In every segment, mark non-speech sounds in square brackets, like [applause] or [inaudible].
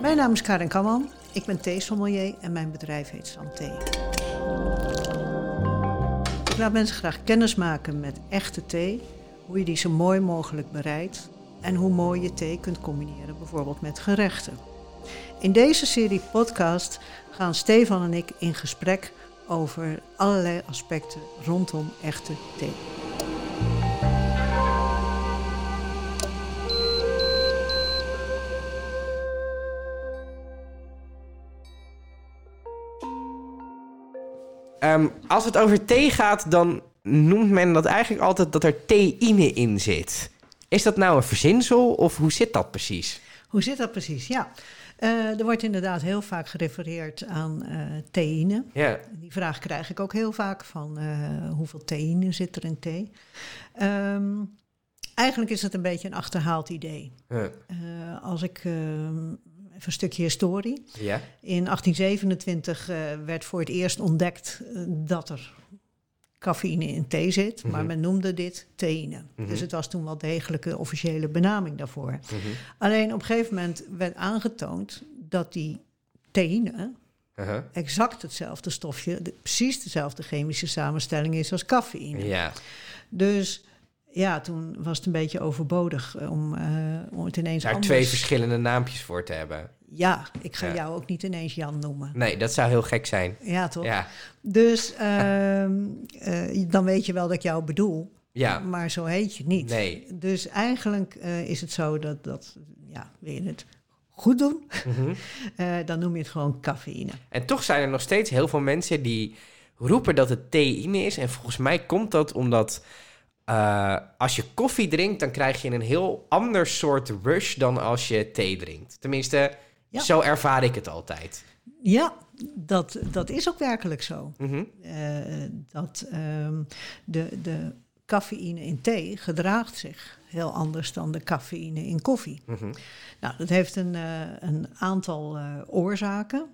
Mijn naam is Karin Kamman. Ik ben theesommelier en mijn bedrijf heet Santé. Ik laat mensen graag kennis maken met echte thee, hoe je die zo mooi mogelijk bereidt en hoe mooi je thee kunt combineren, bijvoorbeeld met gerechten. In deze serie podcast gaan Stefan en ik in gesprek over allerlei aspecten rondom echte thee. Ehm, als het over thee gaat, dan noemt men dat eigenlijk altijd dat er theïne in zit. Is dat nou een verzinsel of hoe zit dat precies? Hoe zit dat precies? Ja, uh, er wordt inderdaad heel vaak gerefereerd aan uh, theïne. Ja. Die vraag krijg ik ook heel vaak van uh, hoeveel theïne zit er in thee? Um, eigenlijk is het een beetje een achterhaald idee. Als ik ehm, even een stukje historie. Ja. In 1827 uh, werd voor het eerst ontdekt uh, dat er cafeïne in thee zit, maar Mhm. men noemde dit theïne. Mhm. Dus het was toen wel degelijke officiële benaming daarvoor. Mhm. Alleen op een gegeven moment werd aangetoond dat die theïne Uh-huh. exact hetzelfde stofje, de- precies dezelfde chemische samenstelling is als cafeïne. Ja. Dus ja, toen was het een beetje overbodig eh, om, eh, om het ineens Daar anders... twee verschillende naampjes voor te hebben. Ja, ik ga Ja. jou ook niet ineens Jan noemen. Nee, dat zou heel gek zijn. Ja, toch? Ja. Dus ehm, eh, dan weet je wel dat ik jou bedoel, Ja. maar zo heet je niet. Nee. Dus eigenlijk is het zo dat, dat, ja, wil je het goed doen, Mhm. [laughs] dan noem je het gewoon cafeïne. En toch zijn er nog steeds heel veel mensen die roepen dat het theïne is. En volgens mij komt dat omdat eh, als je koffie drinkt, dan krijg je een heel ander soort rush dan als je thee drinkt. Tenminste, Ja. zo ervaar ik het altijd. Ja, dat, dat is ook werkelijk zo. Mhm. Eh, dat ehm, de, de cafeïne in thee gedraagt zich heel anders dan de cafeïne in koffie. Mhm. Nou, dat heeft een, eh, een aantal oorzaken.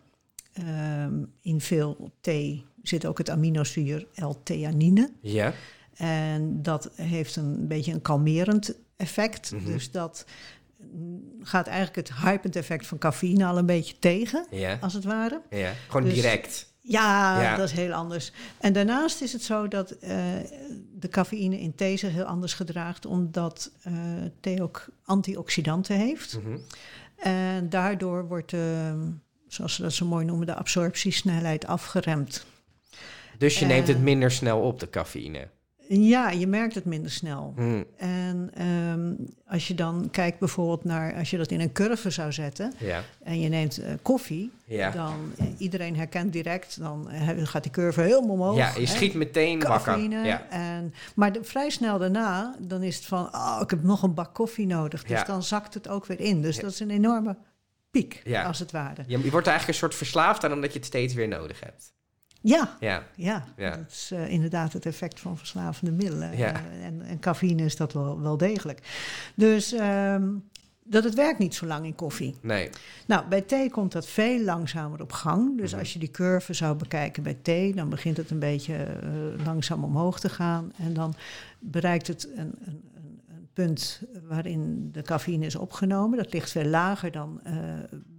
Ehm, in veel thee zit ook het aminozuur L-theanine. Ja. En dat heeft een beetje een kalmerend effect. Mhm. Dus dat mm, gaat eigenlijk het hypend effect van cafeïne al een beetje tegen, Ja. als het ware. ja. Gewoon Dus- direct. Ja, Ja. dat is heel anders. En daarnaast is het zo dat eh, de cafeïne in thee zich heel anders gedraagt, omdat eh, thee ook antioxidanten heeft. Mhm. En daardoor wordt, eh, zoals ze dat zo mooi noemen, de absorptiesnelheid afgeremd. Dus je neemt het minder snel op, de cafeïne. Ja, je merkt het minder snel. Mhm. En ehm, als je dan kijkt bijvoorbeeld naar, als je dat in een curve zou zetten Ja. en je neemt eh, koffie, Ja. dan eh, iedereen herkent direct, dan eh, gaat die curve helemaal omhoog. ja, je hè. schiet meteen wakker. Ja. En, maar de- vrij snel daarna, dan is het van, oh, ik heb nog een bak koffie nodig. Dus dan zakt het ook weer in. Dus dat is een enorme piek, als het ware. Je, je wordt er eigenlijk een soort verslaafd aan omdat je het steeds weer nodig hebt. Ja, Ja. ja. Ja. dat is eh, inderdaad het effect van verslavende middelen. Ja. Eh, en, en cafeïne is dat wel, wel degelijk. Dus ehm, dat het werkt niet zo lang in koffie. Nee. Nou, bij thee komt dat veel langzamer op gang. Dus Mhm. als je die curve zou bekijken bij thee, dan begint het een beetje eh, langzaam omhoog te gaan. En dan bereikt het een, een, punt waarin de cafeïne is opgenomen. Dat ligt veel lager dan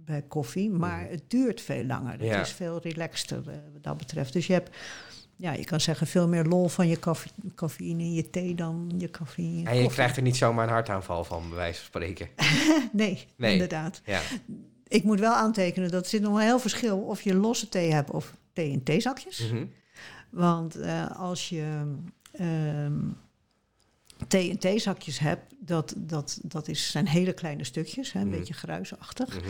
bij koffie, maar Mhm. het duurt veel langer. Het Ja. is veel relaxter eh, wat dat betreft. Dus je hebt, ja, je kan zeggen, veel meer lol van je caffe- cafeïne in je thee dan je cafeïne in En je koffie. krijgt er niet zomaar een hartaanval van, bij wijze van spreken. [laughs] Nee, Nee. inderdaad. Ja. Ik moet wel aantekenen dat er zit nog een heel verschil of je losse thee hebt of thee in theezakjes. Mhm. Want eh, als je ehm, theezakjes hebt, dat, dat, dat is, zijn hele kleine stukjes, hè, een Mhm. beetje gruisachtig. Mhm.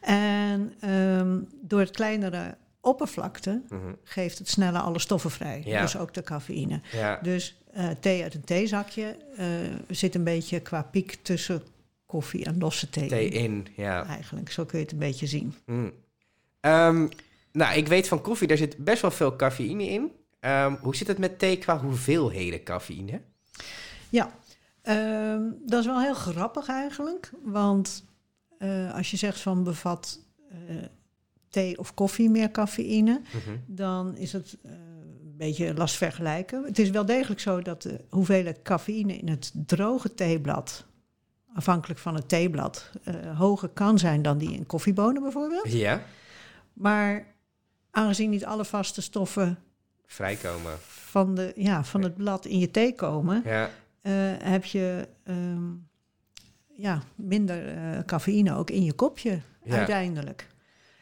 En ehm, door het kleinere oppervlakte Mhm. geeft het sneller alle stoffen vrij, Ja. dus ook de cafeïne. Ja. Dus eh, thee uit een theezakje eh, zit een beetje qua piek tussen koffie en losse thee. Thee in. in, ja. Eigenlijk, zo kun je het een beetje zien. Mm. Ehm, nou, ik weet van koffie, daar zit best wel veel cafeïne in. Ehm, hoe zit het met thee qua hoeveelheden cafeïne? Ja, ehm, dat is wel heel grappig eigenlijk. Want eh, als je zegt van bevat eh, thee of koffie meer cafeïne, Mhm. dan is het eh, een beetje last vergelijken. Het is wel degelijk zo dat de hoeveelheid cafeïne in het droge theeblad afhankelijk van het theeblad, hoger kan zijn dan die in koffiebonen bijvoorbeeld. Ja, Maar aangezien niet alle vaste stoffen vrijkomen. van, de, ja, van het blad in je thee komen, Ja, heb je ehm, ja, minder eh, cafeïne ook in je kopje Ja. uiteindelijk.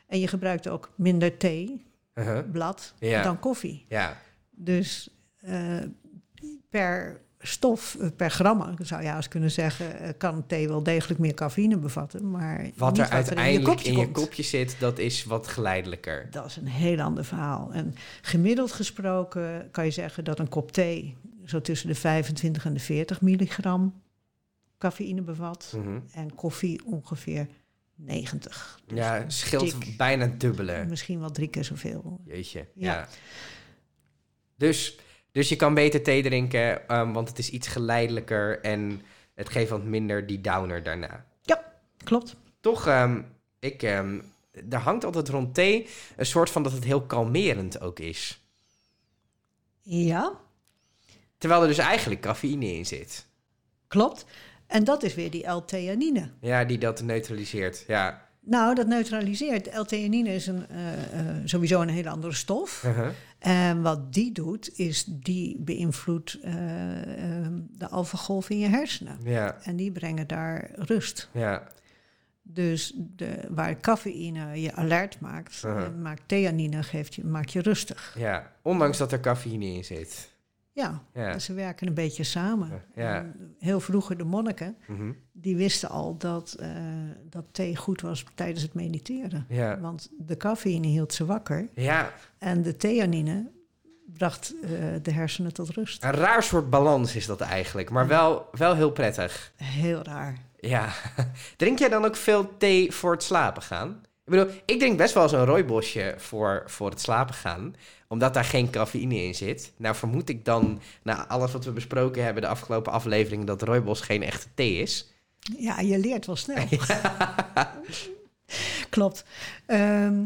En je gebruikt ook minder theeblad Uh-huh. Ja. dan koffie. ja, Dus eh, per stof, eh, per gram, zou je eens kunnen zeggen, eh, kan thee wel degelijk meer cafeïne bevatten. Maar wat er uiteindelijk in je kopje, in je kopje zit, dat is wat geleidelijker. Dat is een heel ander verhaal. En gemiddeld gesproken kan je zeggen dat een kop thee zo tussen de 25 en de 40 milligram cafeïne bevat. Mhm. En koffie ongeveer 90. Dus Ja, scheelt dik. bijna dubbele. Misschien wel drie keer zoveel. Jeetje, Ja. ja. Dus, dus je kan beter thee drinken, ehm, want het is iets geleidelijker en het geeft wat minder die downer daarna. Klopt. Toch, ehm, ik, ehm, er hangt altijd rond thee een soort van dat het heel kalmerend ook is. Ja, Terwijl er dus eigenlijk cafeïne in zit. klopt. En dat is weer die L-theanine. Ja, die dat neutraliseert. Ja. Nou, dat neutraliseert. L-theanine is een, eh, eh, sowieso een hele andere stof. Uh-huh. En wat die doet, is die beïnvloedt eh, eh, de alfagolf in je hersenen. Ja, En die brengen daar rust. ja, Dus de, waar cafeïne je alert maakt, Uh-huh. maakt theanine geeft je, maakt je rustig. ja. Ondanks dat er cafeïne in zit. Ja, Ja. ze werken een beetje samen. Ja. Heel vroeger de monniken, Mhm. die wisten al dat, eh, dat thee goed was tijdens het mediteren. Ja. Want de cafeïne hield ze wakker Ja, en de theanine bracht eh, de hersenen tot rust. een raar soort balans is dat eigenlijk, maar wel, wel heel prettig. Heel raar. Ja. [laughs] Drink jij dan ook veel thee voor het slapen gaan? Ik bedoel, ik drink best wel eens een rooibosje voor, voor het slapen gaan. Omdat daar geen cafeïne in zit. Nou vermoed ik dan, na alles wat we besproken hebben de afgelopen afleveringen, dat rooibos geen echte thee is. Ja, je leert wel snel. [laughs] Klopt. Ehm,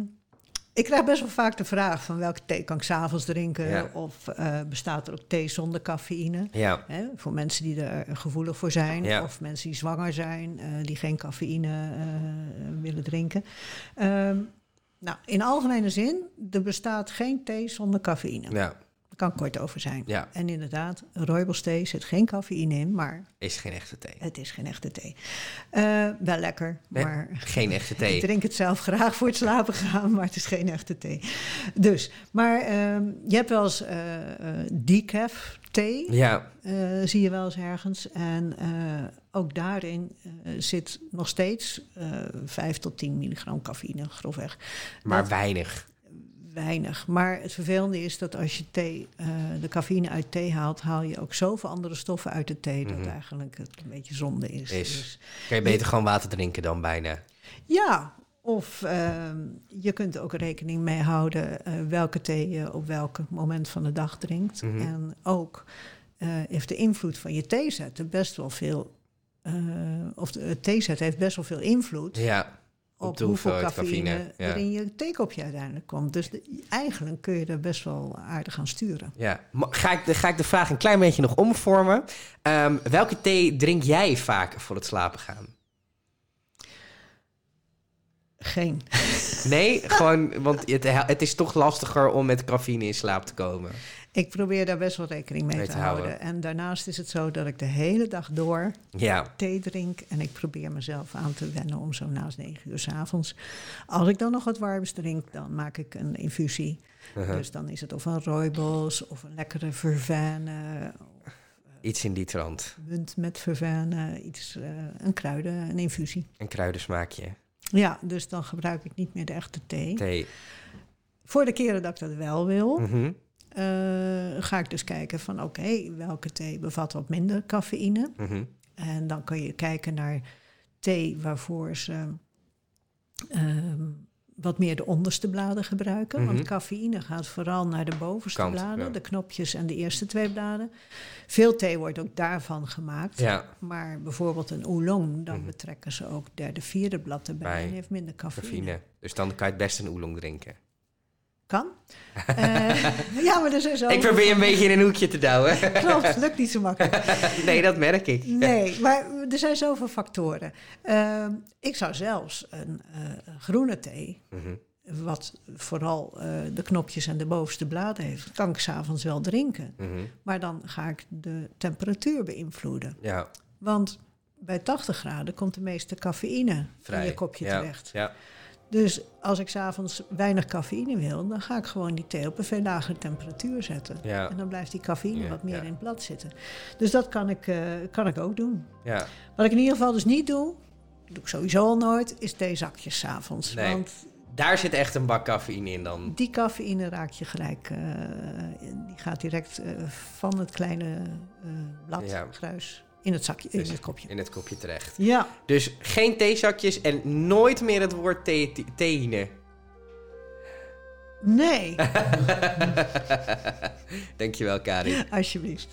ik krijg best wel vaak de vraag van welke thee kan ik s'avonds drinken? Ja. Of eh, bestaat er ook thee zonder cafeïne? Ja. Hè, voor mensen die er gevoelig voor zijn, Ja. of mensen die zwanger zijn, eh, die geen cafeïne eh, willen drinken. Ehm, nou, in algemene zin, er bestaat geen thee zonder cafeïne. Ja. Kan kort over zijn. Ja. En inderdaad, rooibosthee zit geen cafeïne in, maar Is geen echte thee. het is geen echte thee. Eh, wel lekker, Nee, maar Geen echte [laughs] ik thee. drink het zelf graag voor het slapen gaan, maar het is geen echte thee. Dus, maar ehm, je hebt wel eens eh, decaf thee, Ja. zie je wel eens ergens. En ook daarin zit nog steeds eh 5 tot 10 milligram cafeïne, grofweg. Maar Dat- weinig. Weinig. Maar het vervelende is dat als je thee, eh, de cafeïne uit thee haalt, haal je ook zoveel andere stoffen uit de thee, Mhm. dat eigenlijk het een beetje zonde is. Is. Dus, Kan je beter gewoon water drinken dan bijna. ja, of ehm, je kunt ook rekening mee houden eh, welke thee je op welk moment van de dag drinkt. Mhm. En ook eh, heeft de invloed van je theezetten best wel veel. of de het theezet heeft best wel veel invloed Ja. Op hoeveel cafeïne, ja. er in je theekopje uiteindelijk komt. Dus de- eigenlijk kun je er best wel aardig aan sturen. Ja, Ma- ga ik, de, ga ik de vraag een klein beetje nog omvormen. Ehm, welke thee drink jij vaak voor het slapen gaan? Geen. Nee, [laughs] gewoon, want het, het is toch lastiger om met cafeïne in slaap te komen. Ik probeer daar best wel rekening mee Mee te, te houden. houden. En daarnaast is het zo dat ik de hele dag door Ja, thee drink. En ik probeer mezelf aan te wennen om zo naast negen uur s avonds. Als ik dan nog wat warms drink, dan maak ik een infusie. uh-huh. Dus dan is het of een rooibos of een lekkere vervane. iets in die trant. Munt met vervane, iets, eh, een kruiden, een infusie. Een kruidensmaakje. Ja, dus dan gebruik ik niet meer de echte thee. Thee. Voor de keren dat ik dat wel wil, Mhm, eh, ga ik dus kijken van oké, welke thee bevat wat minder cafeïne. mhm. En dan kun je kijken naar thee waarvoor ze ehm, wat meer de onderste bladen gebruiken. Mhm. Want cafeïne gaat vooral naar de bovenste Kant, bladen, ja. de knopjes en de eerste twee bladen. Veel thee wordt ook daarvan gemaakt. Ja, Maar bijvoorbeeld een oolong, dan Mhm. betrekken ze ook derde, vierde blad erbij Bij en heeft minder cafeïne. cafeïne. Dus dan kan je het best een oolong drinken. Kan. Eh, [laughs] ja, maar er zijn zo... Ik probeer je een beetje in een hoekje te douwen. [laughs] Klopt, lukt niet zo makkelijk. [laughs] nee, dat merk ik. Nee, maar er zijn zoveel factoren. Uh, ik zou zelfs een uh, groene thee, Mhm. wat vooral uh, de knopjes en de bovenste bladen heeft, kan ik s'avonds wel drinken. Mhm. Maar dan ga ik de temperatuur beïnvloeden. Ja, Want bij 80 graden komt de meeste cafeïne vrij. in je kopje ja. terecht. Ja. Dus als ik s'avonds weinig cafeïne wil, dan ga ik gewoon die thee op een veel lagere temperatuur zetten. Ja. En dan blijft die cafeïne Ja, wat meer ja. in het blad zitten. Dus dat kan ik, uh, kan ik ook doen. ja. Wat ik in ieder geval dus niet doe, dat doe ik sowieso al nooit, is theezakjes s'avonds. Nee. Want Daar zit echt een bak cafeïne in dan. die cafeïne raak je gelijk, uh, die gaat direct uh, van het kleine blad, gruis, in het zakje, Dus in het kopje. In het kopje terecht. Ja, Dus geen theezakjes en nooit meer het woord thee- theïne. nee, [laughs] Dankjewel, Karin. alsjeblieft.